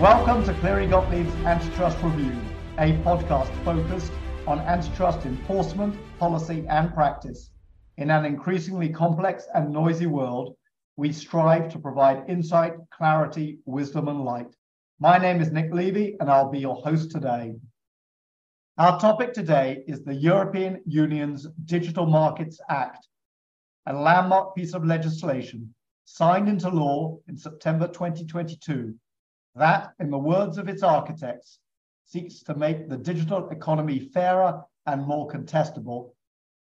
Welcome to Cleary Gottlieb's Antitrust Review, a podcast focused on antitrust enforcement, policy, and practice. In an increasingly complex and noisy world, we strive to provide insight, clarity, wisdom, and light. My name is Nick Levy, and I'll be your host today. Our topic today is the European Union's Digital Markets Act, a landmark piece of legislation signed into law in September 2022 that, in the words of its architects, seeks to make the digital economy fairer and more contestable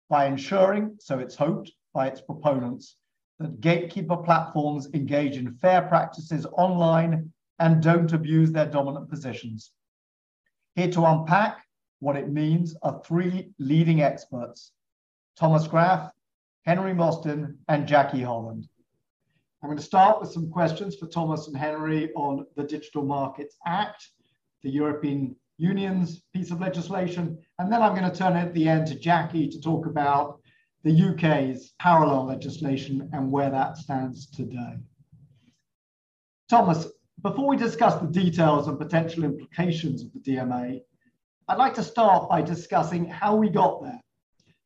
by ensuring, so it's hoped by its proponents, that gatekeeper platforms engage in fair practices online and don't abuse their dominant positions. Here to unpack what it means are three leading experts Thomas Graf, Henry Mostyn, and Jackie Holland. I'm going to start with some questions for Thomas and Henry on the Digital Markets Act, the European Union's piece of legislation, and then I'm going to turn at the end to Jackie to talk about the UK's parallel legislation and where that stands today. Thomas, before we discuss the details and potential implications of the DMA, I'd like to start by discussing how we got there.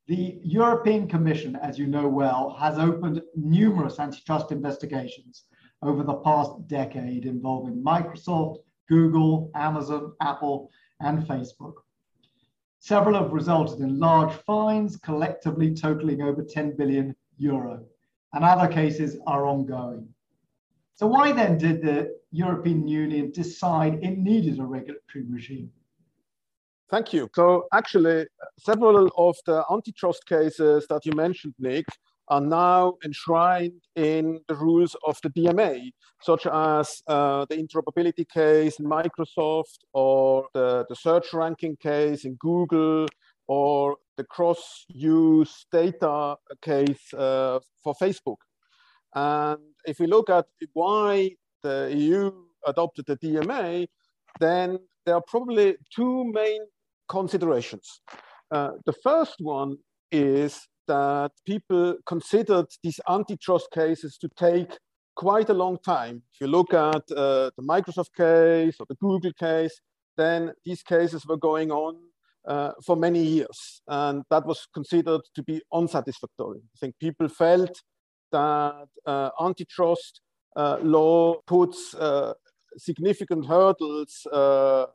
The European Commission, as you know well, has opened numerous antitrust investigations over the past decade involving Microsoft, Google, Amazon, Apple, and Facebook. Several have resulted in large fines, collectively totaling over 10 billion euro, and other cases are ongoing. So, why then did the European Union decide it needed a regulatory regime? Thank you. So actually, several of the antitrust cases that you mentioned, Nick, are now enshrined in the rules of the DMA, such as uh, the interoperability case in Microsoft or the, the search ranking case in Google or the cross-use data case uh, for Facebook. And if we look at why the EU adopted the DMA, then there are probably two main considerations. Uh, the first one is that people considered these antitrust cases to take quite a long time. If you look at uh, the Microsoft case or the Google case, then these cases were going on uh, for many years, and that was considered to be unsatisfactory. I think people felt that uh, antitrust uh, law puts uh, significant hurdles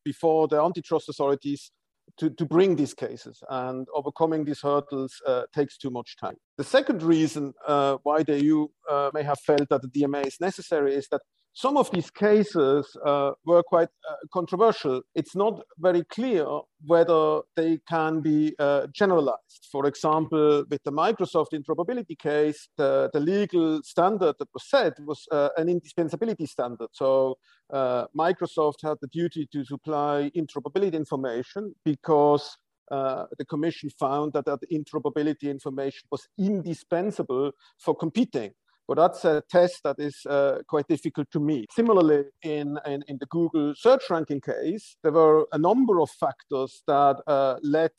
before the antitrust authorities to, to bring these cases and overcoming these hurdles uh, takes too much time. The second reason uh, why the EU uh, may have felt that the DMA is necessary is that some of these cases uh, were quite uh, controversial. It's not very clear whether they can be uh, generalized. For example, with the Microsoft interoperability case, the, the legal standard that was set was uh, an indispensability standard. So uh, Microsoft had the duty to supply interoperability information because uh, the Commission found that that interoperability information was indispensable for competing. But that's a test that is uh, quite difficult to meet. Similarly, in, in, in, the Google search ranking case, there were a number of factors that uh, led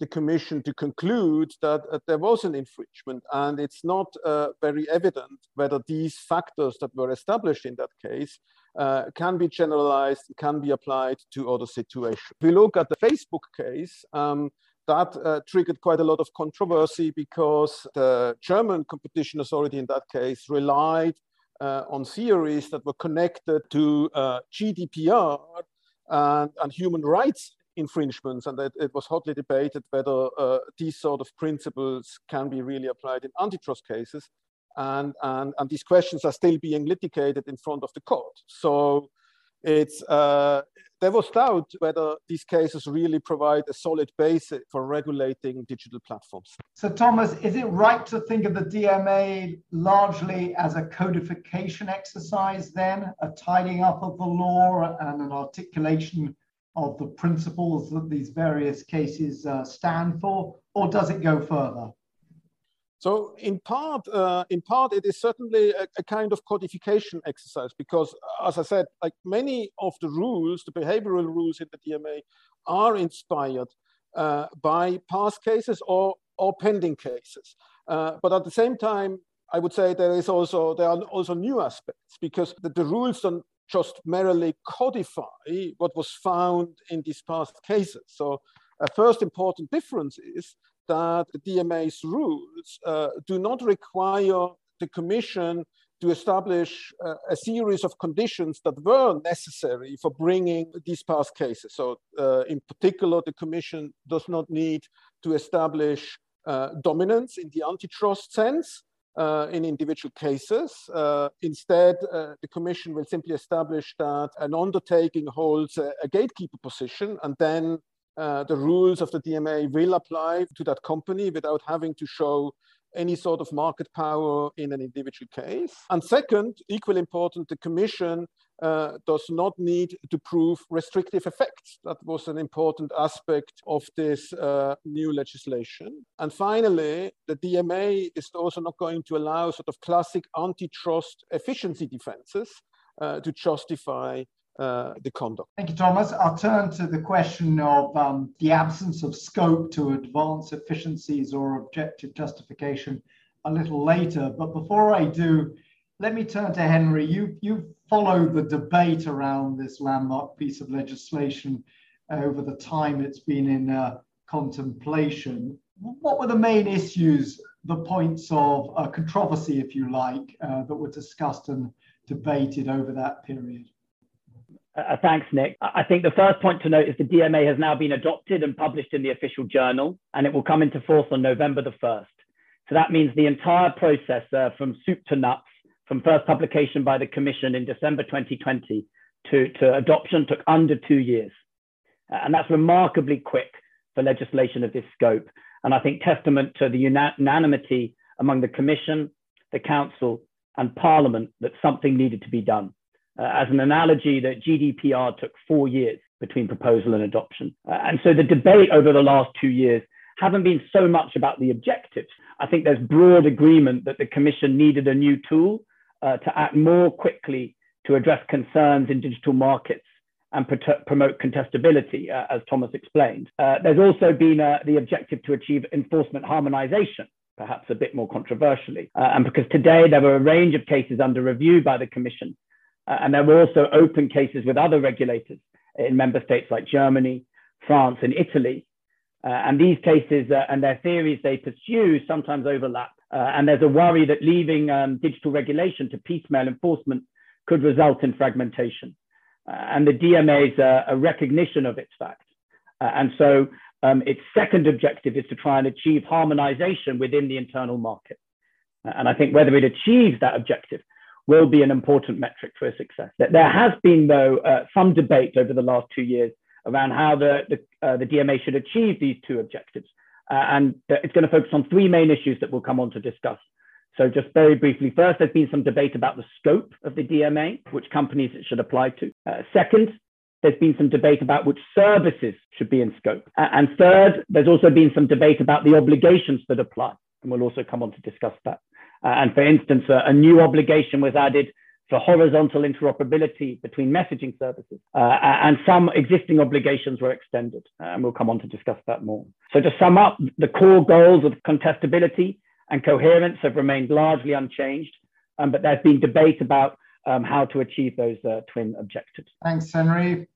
the commission to conclude that uh, there was an infringement and it's not uh, very evident whether these factors that were established in that case uh, can be generalized, can be applied to other situations. If we look at the Facebook case, um, that uh, triggered quite a lot of controversy because the German competition authority in that case relied uh, on theories that were connected to uh, GDPR and, and, human rights infringements, and it, it was hotly debated whether uh, these sort of principles can be really applied in antitrust cases. And, and, and these questions are still being litigated in front of the court. So it's uh, there was doubt whether these cases really provide a solid basis for regulating digital platforms. So, Thomas, is it right to think of the DMA largely as a codification exercise, then, a tidying up of the law and an articulation of the principles that these various cases uh, stand for, or does it go further? So in part, uh, in part, it is certainly a, a, kind of codification exercise because, as I said, like many of the rules, the behavioral rules in the DMA, are inspired uh, by past cases or or pending cases. Uh, but at the same time, I would say there is also there are also new aspects because the, the rules don't just merely codify what was found in these past cases. So a first important difference is that DMA's rules uh, do not require the Commission to establish uh, a series of conditions that were necessary for bringing these past cases. So, uh, in particular, the Commission does not need to establish uh, dominance in the antitrust sense. Uh, in individual cases. Uh, instead, the Commission will simply establish that an undertaking holds a, a gatekeeper position, and then the rules of the DMA will apply to that company without having to show any sort of market power in an individual case. And second, equally important, the Commission uh, does not need to prove restrictive effects. That was an important aspect of this uh, new legislation. And finally, the DMA is also not going to allow sort of classic antitrust efficiency defenses uh, to justify uh, the conduct. Thank you, Thomas. I'll turn to the question of um, the absence of scope to advance efficiencies or objective justification a little later. But before I do, let me turn to Henry. You you followed the debate around this landmark piece of legislation over the time it's been in uh, contemplation. What were the main issues, the points of uh, controversy, if you like, uh, that were discussed and debated over that period? Uh, thanks, Nick. I think the first point to note is the DMA has now been adopted and published in the official journal, and it will come into force on November the 1st. So that means the entire process uh, from soup to nuts, from first publication by the Commission in December 2020 to, to adoption took under two years. Uh, and that's remarkably quick for legislation of this scope. And I think testament to the unanimity among the Commission, the Council, and Parliament that something needed to be done uh, as an analogy that GDPR took four years between proposal and adoption. Uh, and so the debate over the last two years haven't been so much about the objectives. I think there's broad agreement that the Commission needed a new tool uh, to act more quickly to address concerns in digital markets and promote contestability, uh, as Thomas explained. Uh, there's also been uh, the objective to achieve enforcement harmonization, perhaps a bit more controversially. Uh, and because today there were a range of cases under review by the Commission and there were also open cases with other regulators in member states like Germany, France, and Italy. Uh, and these cases uh, and their theories they pursue sometimes overlap. Uh, and there's a worry that leaving um, digital regulation to piecemeal enforcement could result in fragmentation. Uh, and the DMA is a, a recognition of its fact. Uh, and so um, its second objective is to try and achieve harmonization within the internal market. and I think whether it achieves that objective will be an important metric for success. There has been, though, uh, some debate over the last two years around how the, the, uh, the DMA should achieve these two objectives. Uh, and it's going to focus on three main issues that we'll come on to discuss. So just very briefly, first, there's been some debate about the scope of the DMA, which companies it should apply to. Uh, second, there's been some debate about which services should be in scope. and third, there's also been some debate about the obligations that apply. And we'll also come on to discuss that. Uh, and for instance, a, new obligation was added for horizontal interoperability between messaging services, uh, and some existing obligations were extended. Uh, and we'll come on to discuss that more. So to sum up, the core goals of contestability and coherence have remained largely unchanged, um, but there's been debate about um, how to achieve those uh, twin objectives. Thanks, Henry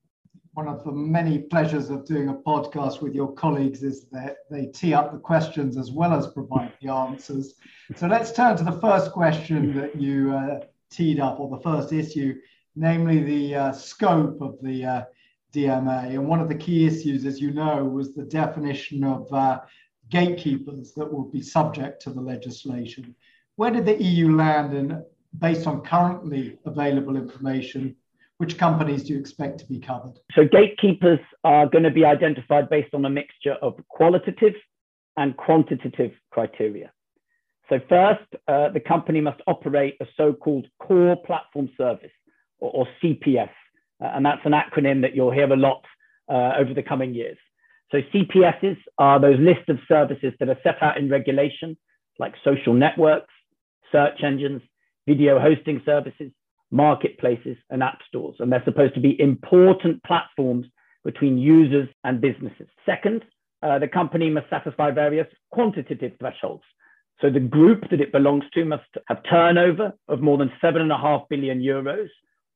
one of the many pleasures of doing a podcast with your colleagues is that they tee up the questions as well as provide the answers. So let's turn to the first question that you uh, teed up, or the first issue, namely the uh, scope of the uh, DMA. And one of the key issues, as you know, was the definition of uh, gatekeepers that will be subject to the legislation. Where did the EU land in, based on currently available information? Which companies do you expect to be covered? So gatekeepers are going to be identified based on a mixture of qualitative and quantitative criteria. So first, uh, the company must operate a so-called core platform service or, or CPS. Uh, and that's an acronym that you'll hear a lot uh, over the coming years. So CPSs are those lists of services that are set out in regulation, like social networks, search engines, video hosting services, marketplaces and app stores. And they're supposed to be important platforms between users and businesses. Second, uh, the company must satisfy various quantitative thresholds. So the group that it belongs to must have turnover of more than seven and a half billion euros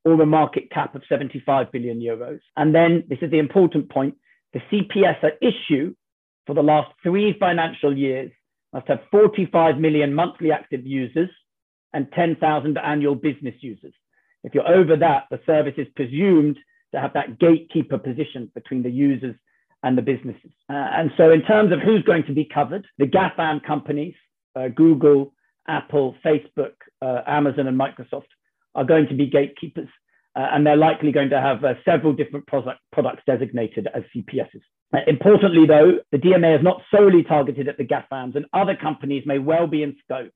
or a market cap of 75 billion euros. And then, this is the important point, the CPS at issue for the last three financial years must have 45 million monthly active users and 10,000 annual business users. If you're over that, the service is presumed to have that gatekeeper position between the users and the businesses. Uh, and so, in terms of who's going to be covered, the GAFAM companies, uh, Google, Apple, Facebook, uh, Amazon, and Microsoft, are going to be gatekeepers. Uh, and they're likely going to have uh, several different product, products designated as CPSs. Uh, importantly, though, the DMA is not solely targeted at the GAFAMs, and other companies may well be in scope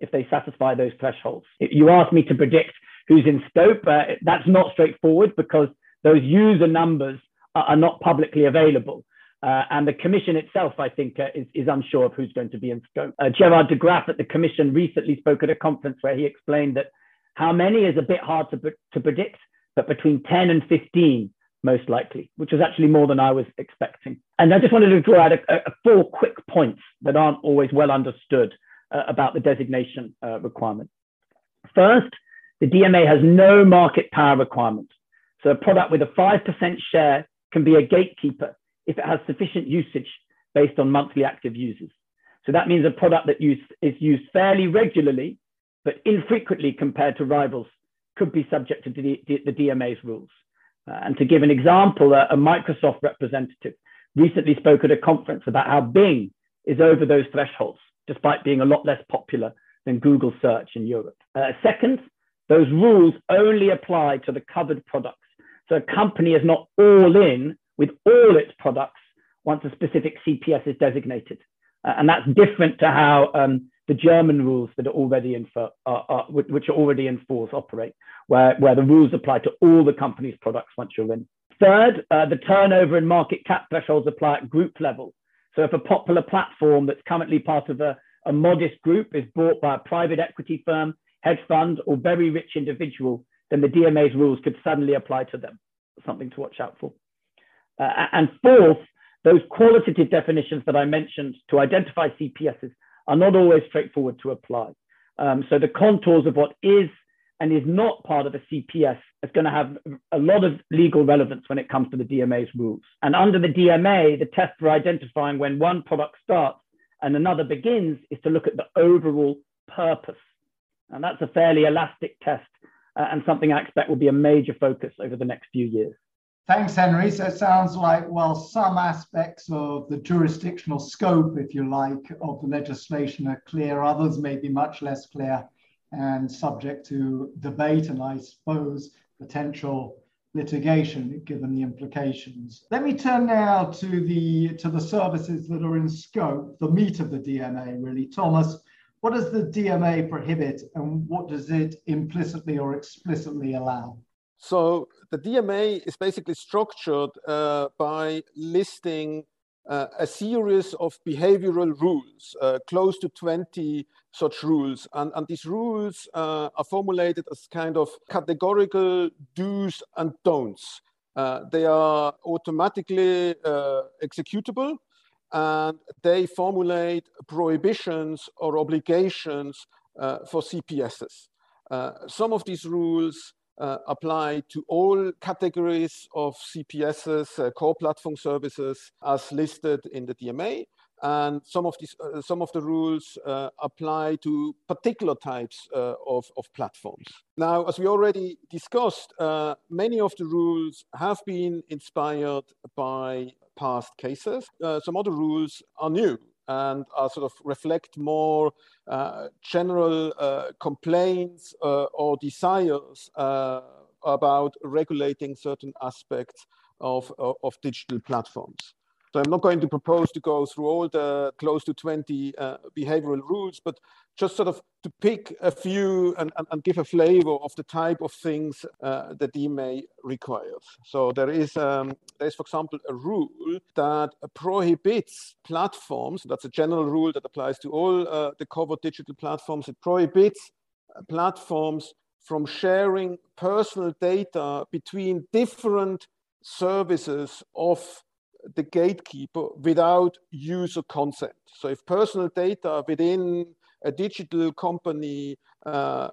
if they satisfy those thresholds. You ask me to predict who's in scope, uh, that's not straightforward because those user numbers are, are not publicly available. Uh, and the commission itself, I think, uh, is, is, unsure of who's going to be in scope. Uh, Gerard de Graaf at the commission recently spoke at a conference where he explained that how many is a bit hard to, to predict, but between 10 and 15, most likely, which was actually more than I was expecting. And I just wanted to draw out a, a four quick points that aren't always well understood uh, about the designation uh, requirement. First, the DMA has no market power requirement. So a product with a 5% share can be a gatekeeper if it has sufficient usage based on monthly active users. So that means a product that use, is used fairly regularly, but infrequently compared to rivals could be subject to the, the DMA's rules. Uh, and to give an example, a, a Microsoft representative recently spoke at a conference about how Bing is over those thresholds, despite being a lot less popular than Google search in Europe. Uh, second, those rules only apply to the covered products. So a company is not all in with all its products once a specific CPS is designated. Uh, and that's different to how um, the German rules that are already in for, which are already in force operate, where, where the rules apply to all the company's products once you're in. Third, uh, the turnover and market cap thresholds apply at group level. So if a popular platform that's currently part of a, a modest group is bought by a private equity firm, hedge fund, or very rich individual, then the DMA's rules could suddenly apply to them. Something to watch out for. Uh, and fourth, those qualitative definitions that I mentioned to identify CPSs are not always straightforward to apply. Um, so the contours of what is and is not part of a CPS is going to have a lot of legal relevance when it comes to the DMA's rules. And under the DMA, the test for identifying when one product starts and another begins is to look at the overall purpose. And that's a fairly elastic test uh, and something I expect will be a major focus over the next few years. Thanks, Henry. So it sounds like, well, some aspects of the jurisdictional scope, if you like, of the legislation are clear, others may be much less clear and subject to debate and I suppose potential litigation given the implications. Let me turn now to the to the services that are in scope, the meat of the DMA really. Thomas, what does the DMA prohibit and what does it implicitly or explicitly allow? So the DMA is basically structured uh, by listing uh, a series of behavioral rules, uh, close to 20 such rules. And, and these rules uh, are formulated as kind of categorical do's and don'ts. Uh, they are automatically uh, executable and they formulate prohibitions or obligations for CPSs. some of these rules uh, apply to all categories of CPSs, uh, core platform services, as listed in the DMA. And some of, these, uh, some of the rules uh, apply to particular types uh, of, of platforms. Now, as we already discussed, uh, many of the rules have been inspired by past cases. some other rules are new and are sort of reflect more uh, general uh, complaints uh, or desires uh, about regulating certain aspects of, of, of, digital platforms. So I'm not going to propose to go through all the close to 20 uh, behavioral rules, but just sort of to pick a few and, and, and give a flavor of the type of things uh, that DMA requires. So there is, um, there is, for example, a rule that prohibits platforms, that's a general rule that applies to all uh, the covered digital platforms, it prohibits platforms from sharing personal data between different services of the gatekeeper without user consent. So if personal data within a digital company uh,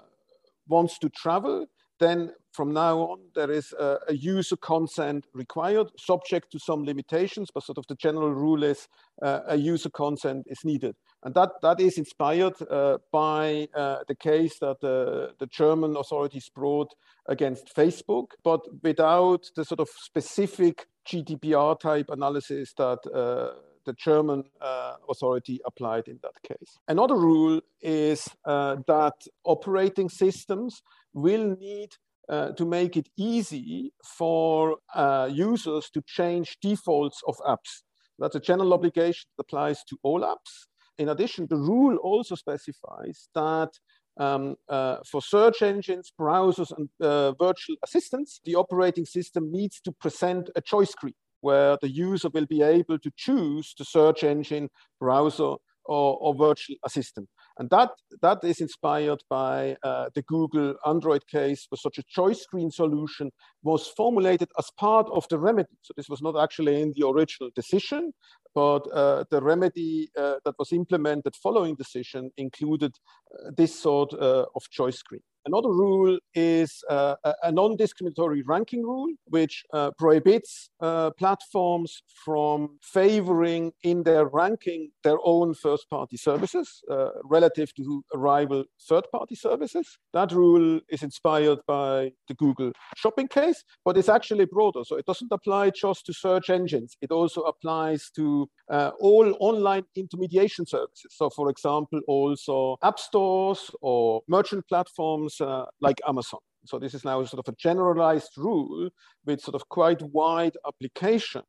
wants to travel, then from now on, there is a, a, user consent required, subject to some limitations, but sort of the general rule is uh, a user consent is needed. And that, that is inspired uh, by uh, the case that the, German authorities brought against Facebook, but without the sort of specific GDPR type analysis that uh, the German uh, authority applied in that case. Another rule is uh, that operating systems will need uh, to make it easy for uh, users to change defaults of apps. That's a general obligation that applies to all apps. In addition, the rule also specifies that um, uh, for search engines, browsers, and uh, virtual assistants, the operating system needs to present a choice screen where the user will be able to choose the search engine, browser, or, or virtual assistant. And that, that is inspired by uh, the Google Android case where such a choice screen solution was formulated as part of the remedy. So this was not actually in the original decision, but uh, the remedy uh, that was implemented following decision included uh, this sort uh, of choice screen. Another rule is uh, a non-discriminatory ranking rule, which uh, prohibits uh, platforms from favoring in their ranking their own first-party services uh, relative to rival third-party services. That rule is inspired by the Google shopping case, but it's actually broader. So it doesn't apply just to search engines. It also applies to uh, all online intermediation services. So for example, also app stores or merchant platforms uh, like Amazon. So this is now sort of a generalized rule with sort of quite wide application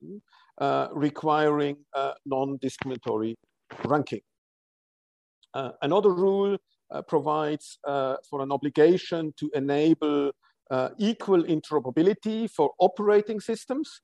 uh, requiring uh, non-discriminatory ranking. Uh, another rule uh, provides for an obligation to enable equal interoperability for operating systems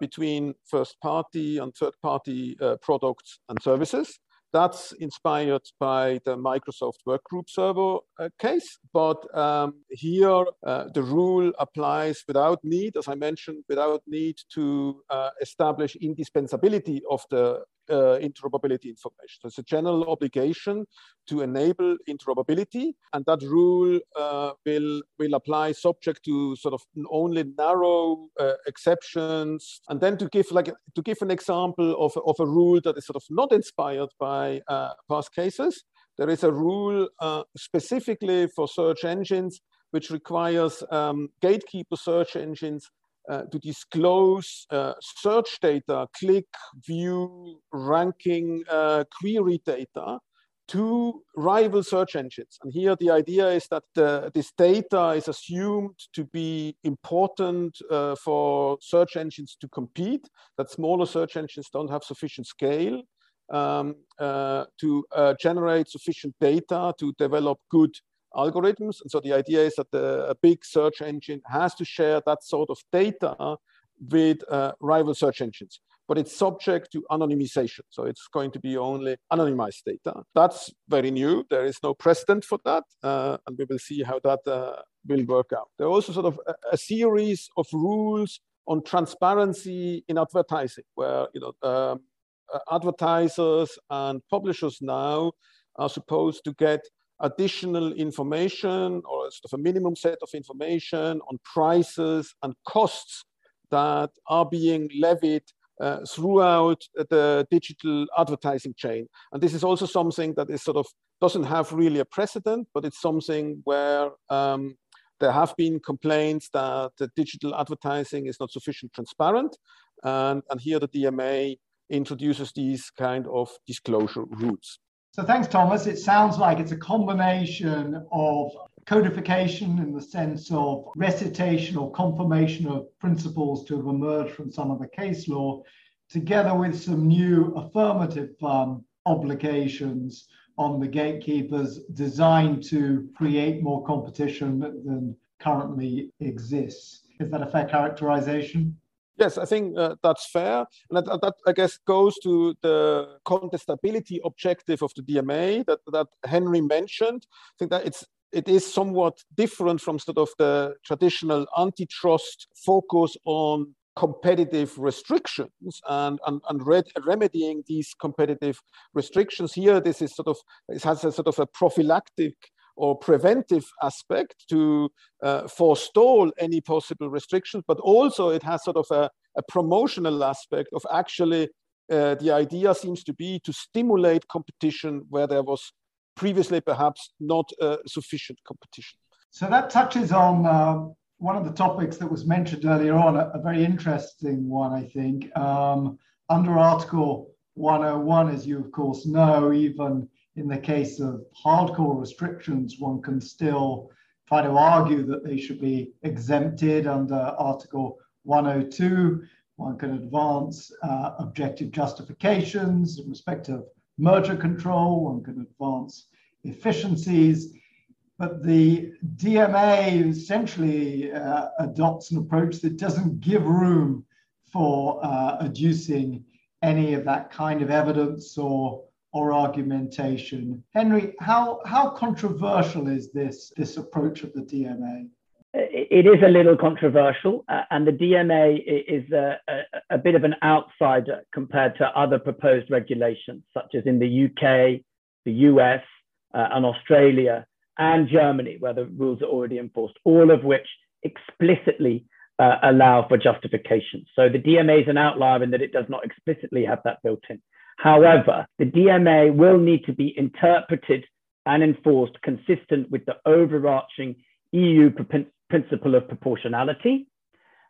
between first party and third party products and services. That's inspired by the Microsoft Workgroup Server uh, case, but um, here uh, the rule applies without need, as I mentioned, without need to uh, establish indispensability of the uh, interoperability information. So it's a general obligation to enable interoperability, and that rule uh, will will apply subject to sort of only narrow uh, exceptions. And then to give like to give an example of of a rule that is sort of not inspired by uh, past cases, there is a rule uh, specifically for search engines which requires um, gatekeeper search engines uh, to disclose uh, search data, click, view, ranking, uh, query data to rival search engines. And here the idea is that the, this data is assumed to be important uh, for search engines to compete, that smaller search engines don't have sufficient scale um, uh, to uh, generate sufficient data to develop good algorithms. And so the idea is that the, a big search engine has to share that sort of data with uh, rival search engines, but it's subject to anonymization. So it's going to be only anonymized data. That's very new. There is no precedent for that. Uh, and we will see how that uh, will work out. There are also sort of a, a, series of rules on transparency in advertising, where you know um, uh, advertisers and publishers now are supposed to get additional information or sort of a minimum set of information on prices and costs that are being levied uh, throughout the digital advertising chain. And this is also something that is sort of doesn't have really a precedent, but it's something where um, there have been complaints that the digital advertising is not sufficient transparent. And, and here the DMA introduces these kind of disclosure rules. So thanks, Thomas. It sounds like it's a combination of codification in the sense of recitation or confirmation of principles to have emerged from some of the case law, together with some new affirmative um, obligations on the gatekeepers designed to create more competition than currently exists. Is that a fair characterization? Yes, I think uh, that's fair. And that, that, I guess, goes to the contestability objective of the DMA that, that Henry mentioned. I think that it's it is somewhat different from sort of the traditional antitrust focus on competitive restrictions and, and, and remedying these competitive restrictions. Here, this is sort of, it has a sort of a prophylactic or preventive aspect to uh, forestall any possible restrictions, but also it has sort of a, a promotional aspect of actually uh, the idea seems to be to stimulate competition where there was previously perhaps not uh, sufficient competition. So that touches on uh, one of the topics that was mentioned earlier on, a, a very interesting one, I think. Um, under Article 101, as you of course know, even in the case of hardcore restrictions, one can still try to argue that they should be exempted under Article 102. One can advance uh, objective justifications in respect of merger control. One can advance efficiencies. But the DMA essentially uh, adopts an approach that doesn't give room for uh, adducing any of that kind of evidence or or argumentation. Henry, how how controversial is this this approach of the DMA? It is a little controversial, uh, and the DMA is a, a, a, bit of an outsider compared to other proposed regulations, such as in the UK, the US, uh, and Australia, and Germany, where the rules are already enforced, all of which explicitly uh, allow for justification. So the DMA is an outlier in that it does not explicitly have that built in. However, the DMA will need to be interpreted and enforced consistent with the overarching EU principle of proportionality.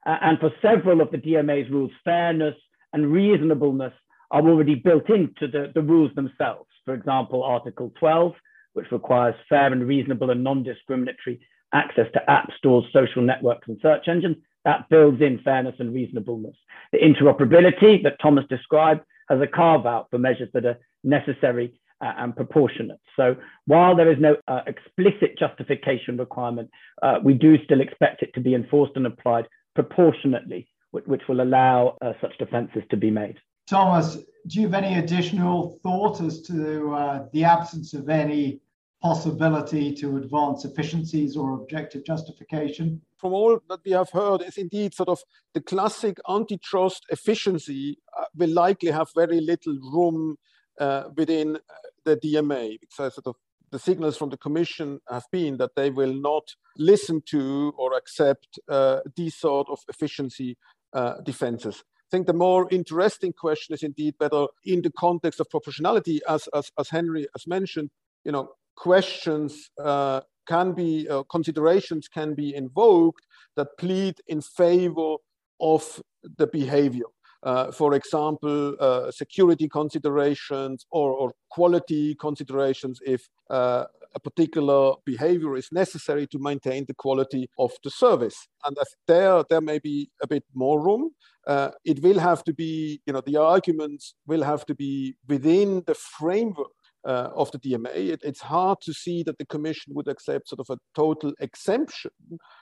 Uh, and for several of the DMA's rules, fairness and reasonableness are already built into the, the rules themselves. For example, Article 12 which requires fair and reasonable and non-discriminatory access to app stores, social networks, and search engines. That builds in fairness and reasonableness. The interoperability that Thomas described has a carve out for measures that are necessary uh, and proportionate. So while there is no uh, explicit justification requirement, uh, we do still expect it to be enforced and applied proportionately, which, which will allow uh, such defences to be made. Thomas, do you have any additional thought as to uh, the absence of any possibility to advance efficiencies or objective justification? From all that we have heard, is indeed sort of the classic antitrust efficiency uh, will likely have very little room uh, within uh, the DMA because sort of the signals from the Commission have been that they will not listen to or accept uh, these sort of efficiency uh, defenses. I think the more interesting question is indeed whether, in the context of proportionality, as, as, as Henry has mentioned, you know, questions uh, can be, uh, considerations can be invoked that plead in favor of the behavior. Uh, for example, uh, security considerations or, or, quality considerations if uh, a particular behavior is necessary to maintain the quality of the service. And there, there may be a bit more room. Uh, it will have to be, you know, the arguments will have to be within the framework uh, of the DMA, it, it's hard to see that the Commission would accept sort of a total exemption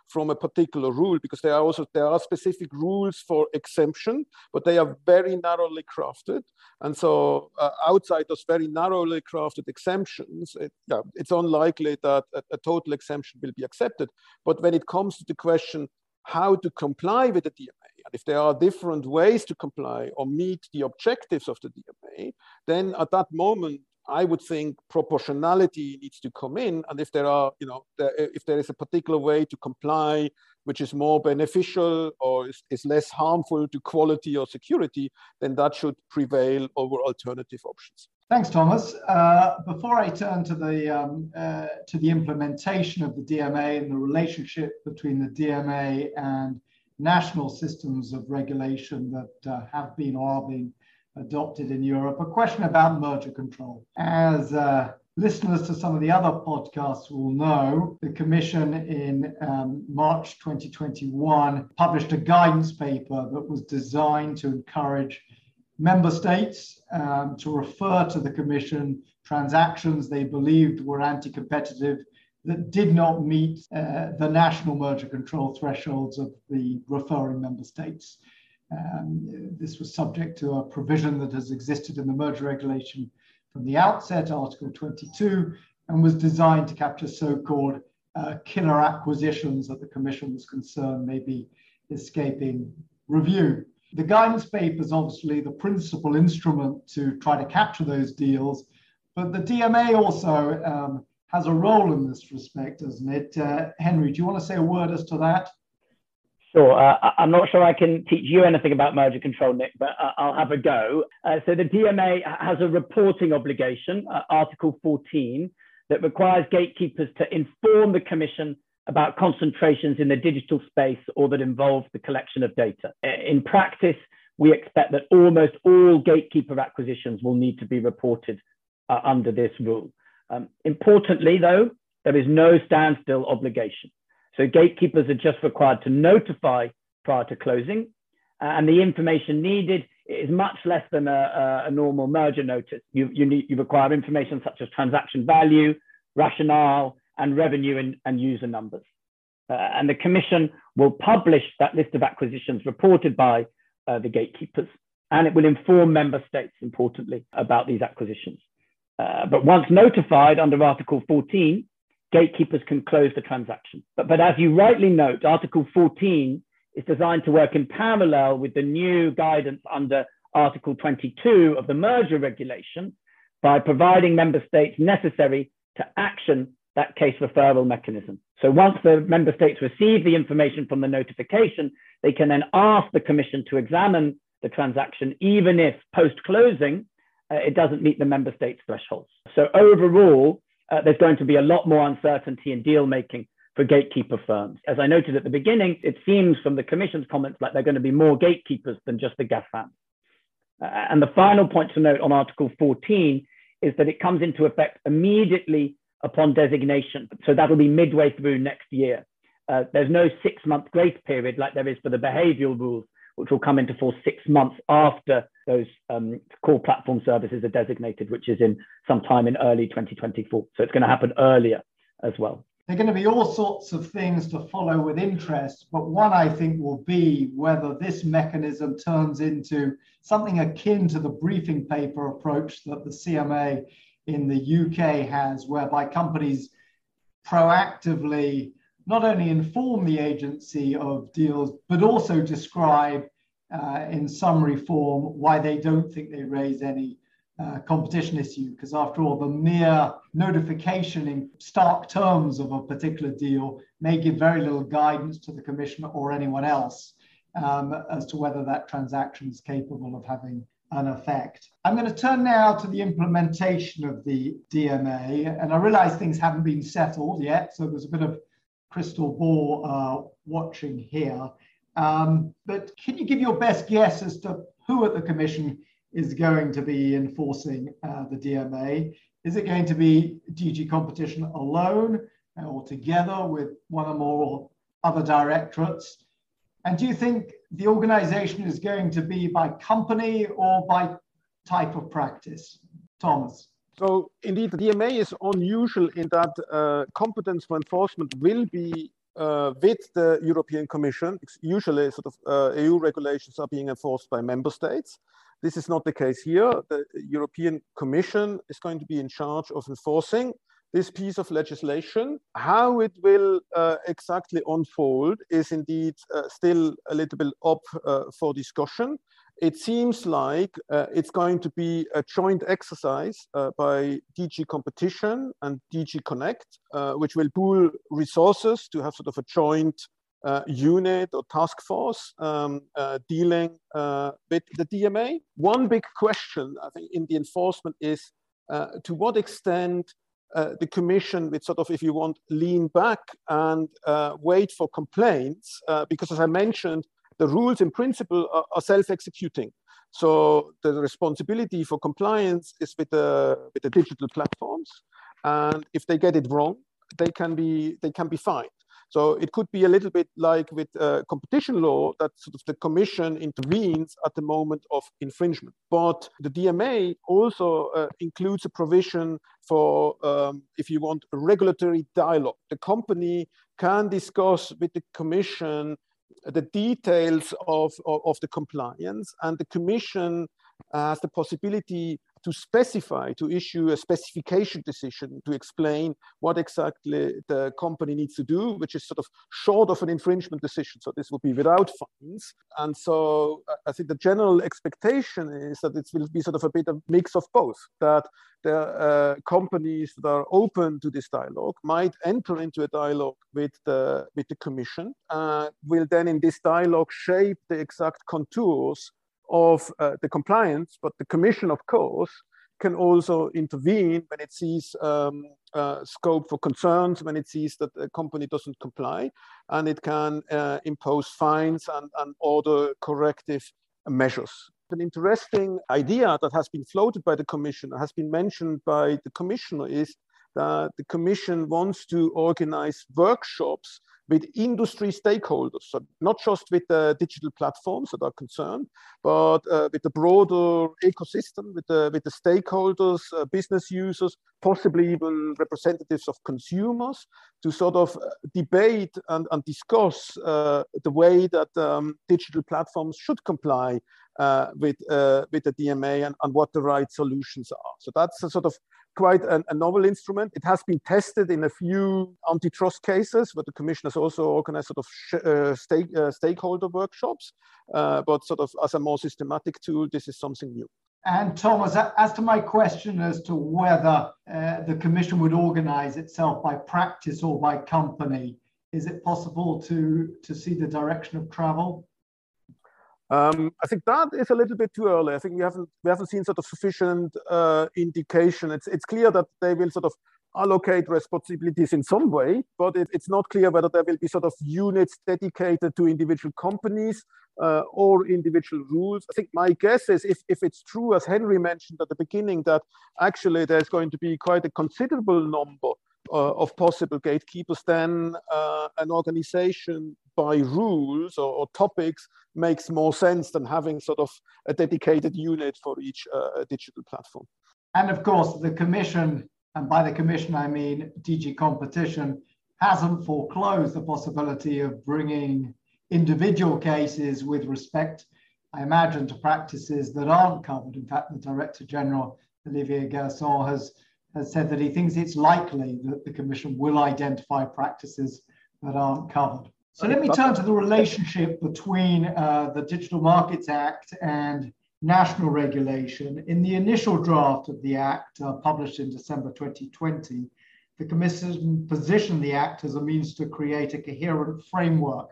from a particular rule because there are also there are specific rules for exemption, but they are very narrowly crafted, and so uh, outside those very narrowly crafted exemptions, it, yeah, it's unlikely that a, a total exemption will be accepted. But when it comes to the question how to comply with the DMA, and if there are different ways to comply or meet the objectives of the DMA, then at that moment, I would think proportionality needs to come in. And if there are, you know, if there is a particular way to comply, which is more beneficial or is, is less harmful to quality or security, then that should prevail over alternative options. Thanks, Thomas. Uh, before I turn to the um, uh, to the implementation of the DMA and the relationship between the DMA and national systems of regulation that uh, have been or are being adopted in Europe, a question about merger control. As uh, listeners to some of the other podcasts will know, the Commission in um, March 2021 published a guidance paper that was designed to encourage member states um, to refer to the Commission transactions they believed were anti competitive that did not meet uh, the national merger control thresholds of the referring member states. Um, this was subject to a provision that has existed in the merger regulation from the outset, Article 22, and was designed to capture so-called uh, killer acquisitions that the Commission was concerned may be escaping review. The guidance paper is obviously the principal instrument to try to capture those deals, but the DMA also um, has a role in this respect, doesn't it? Uh, Henry, do you want to say a word as to that? Sure. Uh, I'm not sure I can teach you anything about merger control, Nick, but uh, I'll have a go. Uh, so the DMA has a reporting obligation, uh, Article 14, that requires gatekeepers to inform the Commission about concentrations in the digital space or that involve the collection of data. In practice, we expect that almost all gatekeeper acquisitions will need to be reported uh, under this rule. Um, importantly, though, there is no standstill obligation. So gatekeepers are just required to notify prior to closing, uh, and the information needed is much less than a, a normal merger notice. You, you, need, you require information such as transaction value, rationale, and revenue and, and user numbers. Uh, and the Commission will publish that list of acquisitions reported by uh, the gatekeepers, and it will inform member states, importantly, about these acquisitions. Uh, but once notified under Article 14, gatekeepers can close the transaction. But, but as you rightly note, Article 14 is designed to work in parallel with the new guidance under Article 22 of the merger regulation by providing member states necessary to action that case referral mechanism. So once the member states receive the information from the notification, they can then ask the commission to examine the transaction, even if post-closing, uh, it doesn't meet the member states thresholds. So overall, uh, there's going to be a lot more uncertainty in deal making for gatekeeper firms. As I noted at the beginning, it seems from the Commission's comments like there are going to be more gatekeepers than just the GAFAM. Uh, and the final point to note on Article 14 is that it comes into effect immediately upon designation. So that'll be midway through next year. Uh, there's no six month grace period like there is for the behavioral rules, which will come into force six months after those um, core platform services are designated, which is in sometime in early 2024. So it's going to happen earlier as well. There are going to be all sorts of things to follow with interest, but one I think will be whether this mechanism turns into something akin to the briefing paper approach that the CMA in the UK has, whereby companies proactively not only inform the agency of deals, but also describe uh, in summary form why they don't think they raise any uh, competition issue. Because after all, the mere notification in stark terms of a particular deal may give very little guidance to the commissioner or anyone else um, as to whether that transaction is capable of having an effect. I'm going to turn now to the implementation of the DMA, and I realize things haven't been settled yet, so there's a bit of crystal ball uh, watching here. Um, but can you give your best guess as to who at the Commission is going to be enforcing uh, the DMA? Is it going to be DG Competition alone uh, or together with one or more other directorates? And do you think the organization is going to be by company or by type of practice? Thomas. So indeed, the DMA is unusual in that uh, competence for enforcement will be uh, with the European Commission. Usually, sort of uh, EU regulations are being enforced by member states. This is not the case here. The European Commission is going to be in charge of enforcing this piece of legislation. How it will uh, exactly unfold is indeed uh, still a little bit up uh, for discussion. It seems like uh, it's going to be a joint exercise uh, by DG Competition and DG Connect, uh, which will pool resources to have sort of a joint unit or task force um, dealing with the DMA. One big question, I think, in the enforcement is to what extent uh, the commission would sort of, if you want, lean back and uh, wait for complaints, uh, because as I mentioned, the rules in principle are, are self-executing. So the responsibility for compliance is with the, with the digital platforms. And if they get it wrong, they can be, they can be fined. So it could be a little bit like with uh, competition law that sort of the commission intervenes at the moment of infringement. But the DMA also uh, includes a provision for, um, if you want, regulatory dialogue. The company can discuss with the commission the details of, of, of the compliance and the commission has the possibility to specify, to issue a specification decision to explain what exactly the company needs to do, which is sort of short of an infringement decision. So this will be without fines. And so I think the general expectation is that it will be sort of a bit of mix of both, that the uh, companies that are open to this dialogue might enter into a dialogue with the, with the commission, uh, will then in this dialogue shape the exact contours of uh, the compliance, but the commission, of course, can also intervene when it sees um, uh, scope for concerns, when it sees that a company doesn't comply, and it can uh, impose fines and, and order corrective measures. An interesting idea that has been floated by the Commission, has been mentioned by the Commissioner, is that the Commission wants to organize workshops with industry stakeholders, so not just with the digital platforms that are concerned, but uh, with the broader ecosystem, with the, with the stakeholders, uh, business users, possibly even representatives of consumers, to sort of uh, debate and, and discuss uh, the way that um, digital platforms should comply uh, with, uh, with the DMA and, and what the right solutions are. So that's a sort of quite a, a, novel instrument. It has been tested in a few antitrust cases, but the Commission has also organized sort of uh, stake, uh, stakeholder workshops. Uh, but sort of as a more systematic tool, this is something new. And Thomas, as to my question as to whether uh, the Commission would organize itself by practice or by company, is it possible to, to see the direction of travel? Um, I think that is a little bit too early. I think we haven't we haven't seen sort of sufficient uh, indication. It's it's clear that they will sort of allocate responsibilities in some way, but it, it's not clear whether there will be sort of units dedicated to individual companies uh, or individual rules. I think my guess is if, if it's true, as Henry mentioned at the beginning, that actually there's going to be quite a considerable number of possible gatekeepers, then uh, an organization by rules or, or, topics makes more sense than having sort of a dedicated unit for each uh, digital platform. And of course, the Commission, and by the Commission I mean DG Competition, hasn't foreclosed the possibility of bringing individual cases with respect, I imagine, to practices that aren't covered. In fact, the Director General, Olivier Guersent, has, has said that he thinks it's likely that the Commission will identify practices that aren't covered. So let me turn to the relationship between uh, the Digital Markets Act and national regulation. In the initial draft of the Act, uh, published in December 2020, the Commission positioned the Act as a means to create a coherent framework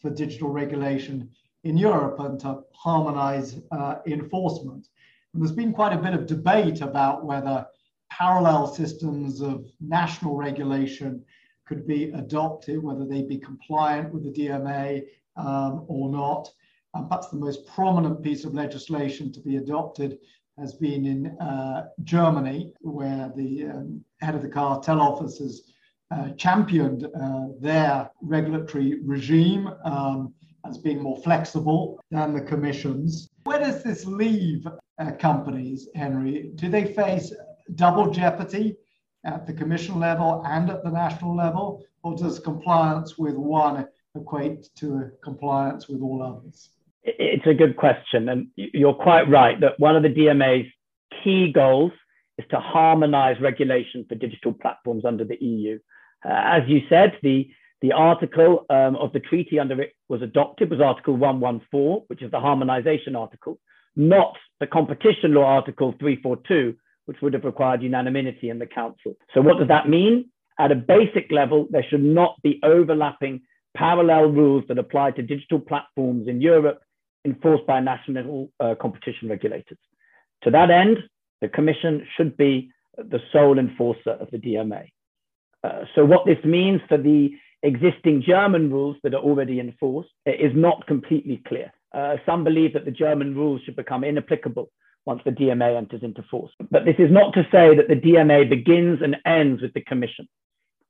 for digital regulation in Europe and to harmonize uh, enforcement. And there's been quite a bit of debate about whether parallel systems of national regulation could be adopted, whether they be compliant with the DMA um, or not. And perhaps the most prominent piece of legislation to be adopted has been in uh, Germany, where the um, head of the cartel office has uh, championed uh, their regulatory regime um, as being more flexible than the commissions. Where does this leave uh, companies, Henry? Do they face double jeopardy at the commission level and at the national level, or does compliance with one equate to compliance with all others? It's a good question. And you're quite right that one of the DMA's key goals is to harmonize regulation for digital platforms under the EU. Uh, as you said, the, the article um, of the treaty under it was adopted was Article 114, which is the harmonization article, not the competition law Article 342, which would have required unanimity in the council. So what does that mean? At a basic level, there should not be overlapping parallel rules that apply to digital platforms in Europe enforced by national uh, competition regulators. To that end, the Commission should be the sole enforcer of the DMA. Uh, so what this means for the existing German rules that are already enforced is not completely clear. Uh, some believe that the German rules should become inapplicable once the DMA enters into force. But this is not to say that the DMA begins and ends with the Commission,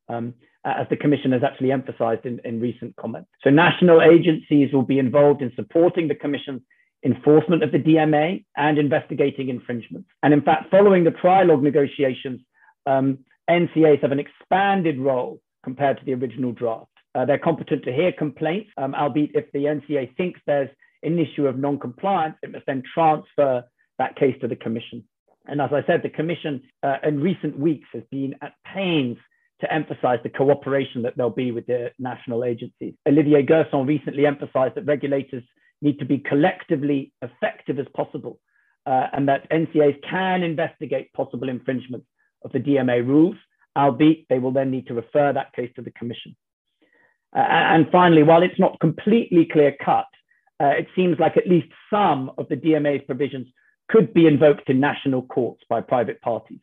um, as the Commission has actually emphasized in, in recent comments. So national agencies will be involved in supporting the Commission's enforcement of the DMA and investigating infringements. And in fact, following the trilogue negotiations, um, NCAs have an expanded role compared to the original draft. Uh, they're competent to hear complaints, um, albeit if the NCA thinks there's an issue of non-compliance, it must then transfer that case to the Commission. And as I said, the Commission uh, in recent weeks has been at pains to emphasize the cooperation that there'll be with the national agencies. Olivier Guersent recently emphasized that regulators need to be collectively effective as possible uh, and that NCAs can investigate possible infringements of the DMA rules, albeit they will then need to refer that case to the Commission. Uh, and finally, while it's not completely clear cut, uh, it seems like at least some of the DMA's provisions could be invoked in national courts by private parties.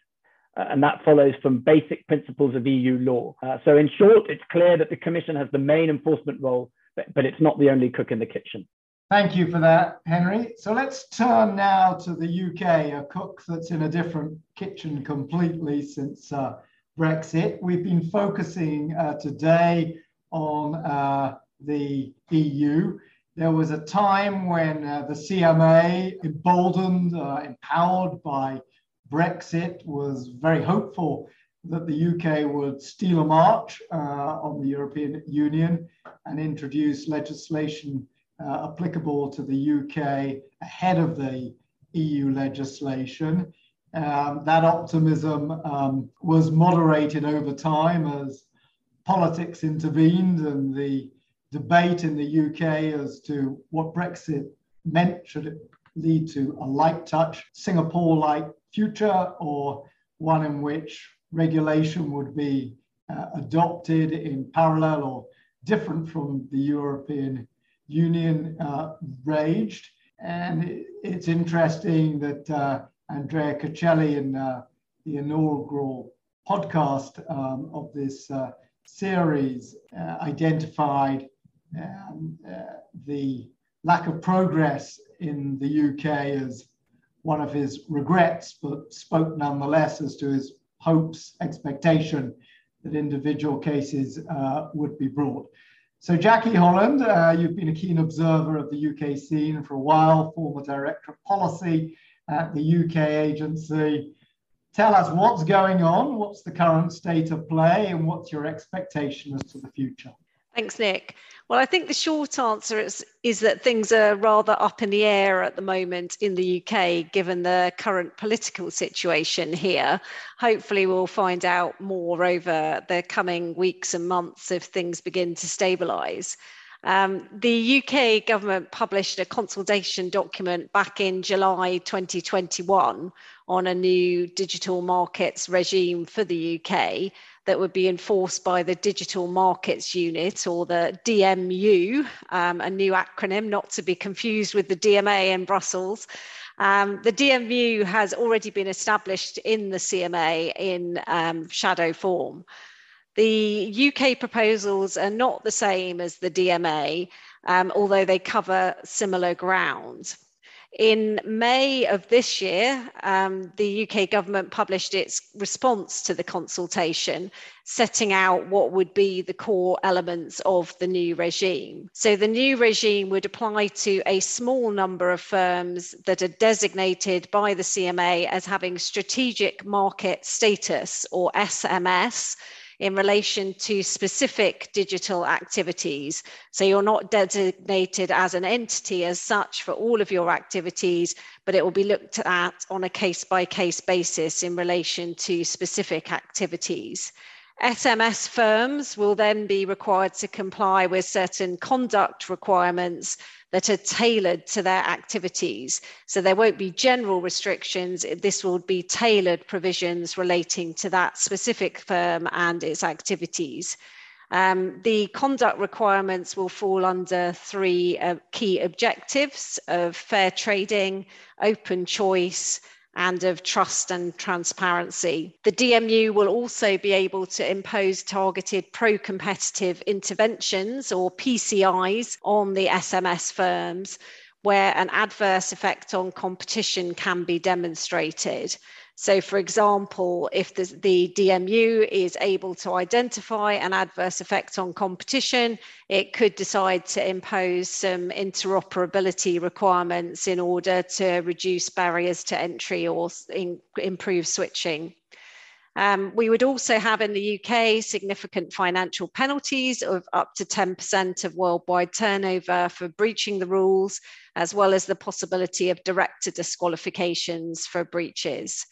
Uh, and that follows from basic principles of EU law. Uh, so, in short, it's clear that the Commission has the main enforcement role, but, but it's not the only cook in the kitchen. Thank you for that, Henry. So let's turn now to the UK, a cook that's in a different kitchen completely since uh, Brexit. We've been focusing uh, today on uh, the EU. There was a time when uh, the CMA, emboldened, uh, empowered by Brexit, was very hopeful that the UK would steal a march uh, on the European Union and introduce legislation uh, applicable to the UK ahead of the EU legislation. Um, that optimism um, was moderated over time as politics intervened and the debate in the UK as to what Brexit meant. Should it lead to a light touch Singapore like future or one in which regulation would be uh, adopted in parallel or different from the European Union uh, raged? And it's interesting that uh, Andrea Coscelli in uh, the inaugural podcast um, of this uh, series uh, identified um, uh, the lack of progress in the UK as one of his regrets, but spoke nonetheless as to his hopes, expectation that individual cases uh, would be brought. So, Jackie Holland, uh, you've been a keen observer of the UK scene for a while, former director of policy at the UK agency. Tell us what's going on, what's the current state of play, and what's your expectation as to the future? Thanks, Nick. Well, I think the short answer is, is that things are rather up in the air at the moment in the UK, given the current political situation here. Hopefully, we'll find out more over the coming weeks and months if things begin to stabilise. Um, the UK government published a consultation document back in July 2021 on a new digital markets regime for the UK that would be enforced by the Digital Markets Unit or the DMU, um, a new acronym not to be confused with the DMA in Brussels. Um, the DMU has already been established in the CMA in um, shadow form. The UK proposals are not the same as the DMA, um, although they cover similar ground. In May of this year, um, the UK government published its response to the consultation, setting out what would be the core elements of the new regime. So, the new regime would apply to a small number of firms that are designated by the CMA as having strategic market status or SMS in relation to specific digital activities. So you're not designated as an entity as such for all of your activities, but it will be looked at on a case by case basis in relation to specific activities. SMS firms will then be required to comply with certain conduct requirements that are tailored to their activities. So there won't be general restrictions. This will be tailored provisions relating to that specific firm and its activities. Um, the conduct requirements will fall under three uh, key objectives of fair trading, open choice, and of trust and transparency. The DMU will also be able to impose targeted pro competitive interventions or PCIs on the SMS firms where an adverse effect on competition can be demonstrated. So, for example, if the, the, DMU is able to identify an adverse effect on competition, it could decide to impose some interoperability requirements in order to reduce barriers to entry or in, improve switching. Um, we would also have in the UK significant financial penalties of up to 10% of worldwide turnover for breaching the rules, as well as the possibility of director disqualifications for breaches.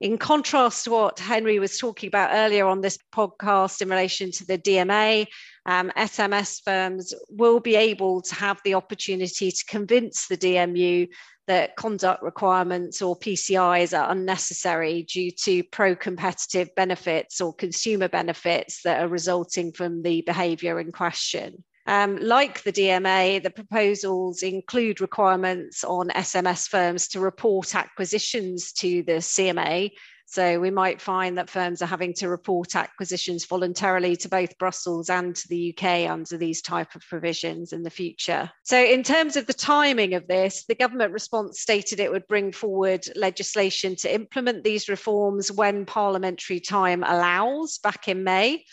In contrast to what Henry was talking about earlier on this podcast in relation to the DMA, um, SMS firms will be able to have the opportunity to convince the DMU that conduct requirements or PCIs are unnecessary due to pro competitive benefits or consumer benefits that are resulting from the behaviour in question. Um, like the DMA, the proposals include requirements on SMS firms to report acquisitions to the CMA. So we might find that firms are having to report acquisitions voluntarily to both Brussels and to the UK under these type of provisions in the future. So in terms of the timing of this, the government response stated it would bring forward legislation to implement these reforms when parliamentary time allows back in May.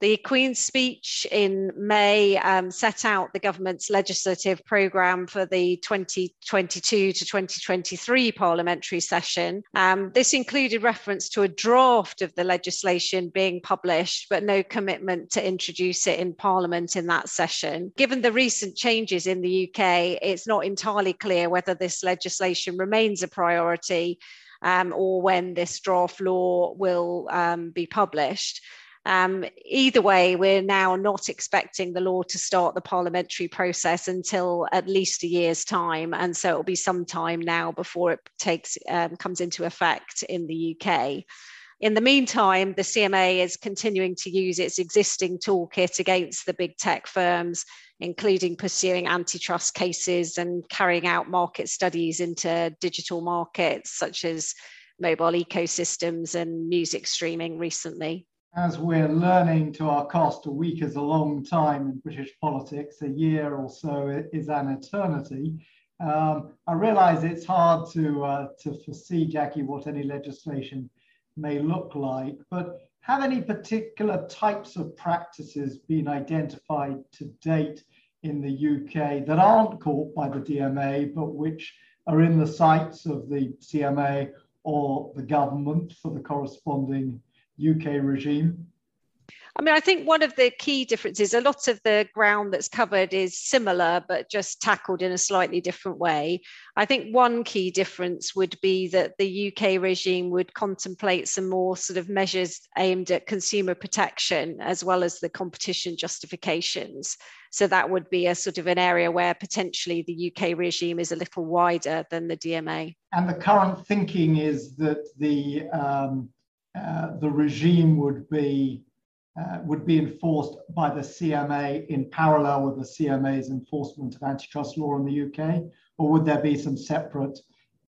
The Queen's speech in May um, set out the government's legislative programme for the 2022 to 2023 parliamentary session. Um, this included reference to a draft of the legislation being published, but no commitment to introduce it in Parliament in that session. Given the recent changes in the UK, it's not entirely clear whether this legislation remains a priority um, or when this draft law will um, be published. Um, either way, we're now not expecting the law to start the parliamentary process until at least a year's time, and so it'll be some time now before it takes um, comes into effect in the UK. In the meantime, the CMA is continuing to use its existing toolkit against the big tech firms, including pursuing antitrust cases and carrying out market studies into digital markets such as mobile ecosystems and music streaming recently as we're learning to our cost, a week is a long time in British politics. A year or so is an eternity. Um, I realize it's hard to, uh, to foresee, Jackie, what any legislation may look like, but have any particular types of practices been identified to date in the UK that aren't caught by the DMA, but which are in the sights of the CMA or the government for the corresponding UK regime? I mean, I think one of the key differences, a lot of the ground that's covered is similar, but just tackled in a slightly different way. I think one key difference would be that the UK regime would contemplate some more sort of measures aimed at consumer protection as well as the competition justifications. So that would be a sort of an area where potentially the UK regime is a little wider than the DMA. And the current thinking is that the um, uh, the regime would be uh, would be enforced by the CMA in parallel with the CMA's enforcement of antitrust law in the UK, or would there be some separate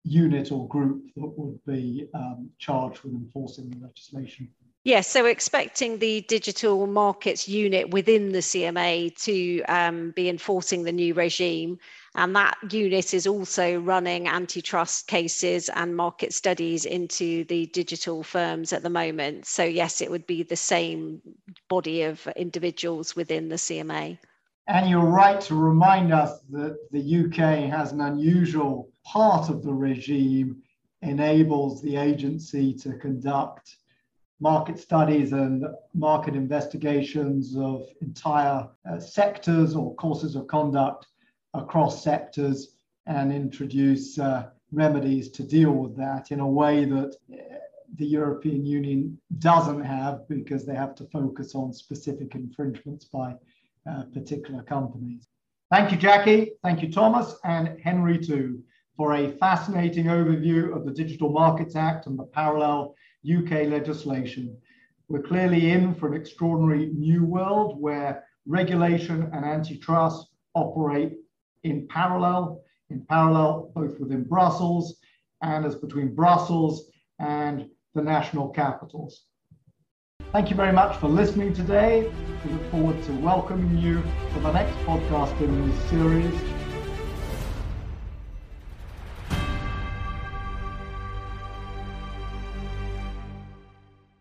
unit or group that would be um, charged with enforcing the legislation? Yes, so expecting the digital markets unit within the CMA to um, be enforcing the new regime. And that unit is also running antitrust cases and market studies into the digital firms at the moment. So, yes, it would be the same body of individuals within the CMA. And you're right to remind us that the UK has an unusual part of the regime enables the agency to conduct market studies and market investigations of entire uh, sectors or courses of conduct across sectors and introduce uh, remedies to deal with that in a way that uh, the European Union doesn't have because they have to focus on specific infringements by uh, particular companies. Thank you, Jackie. Thank you, Thomas, and Henry, too, for a fascinating overview of the Digital Markets Act and the parallel UK legislation. We're clearly in for an extraordinary new world where regulation and antitrust operate in parallel, in parallel both within Brussels and as between Brussels and the national capitals. Thank you very much for listening today. We look forward to welcoming you for the next podcast in this series.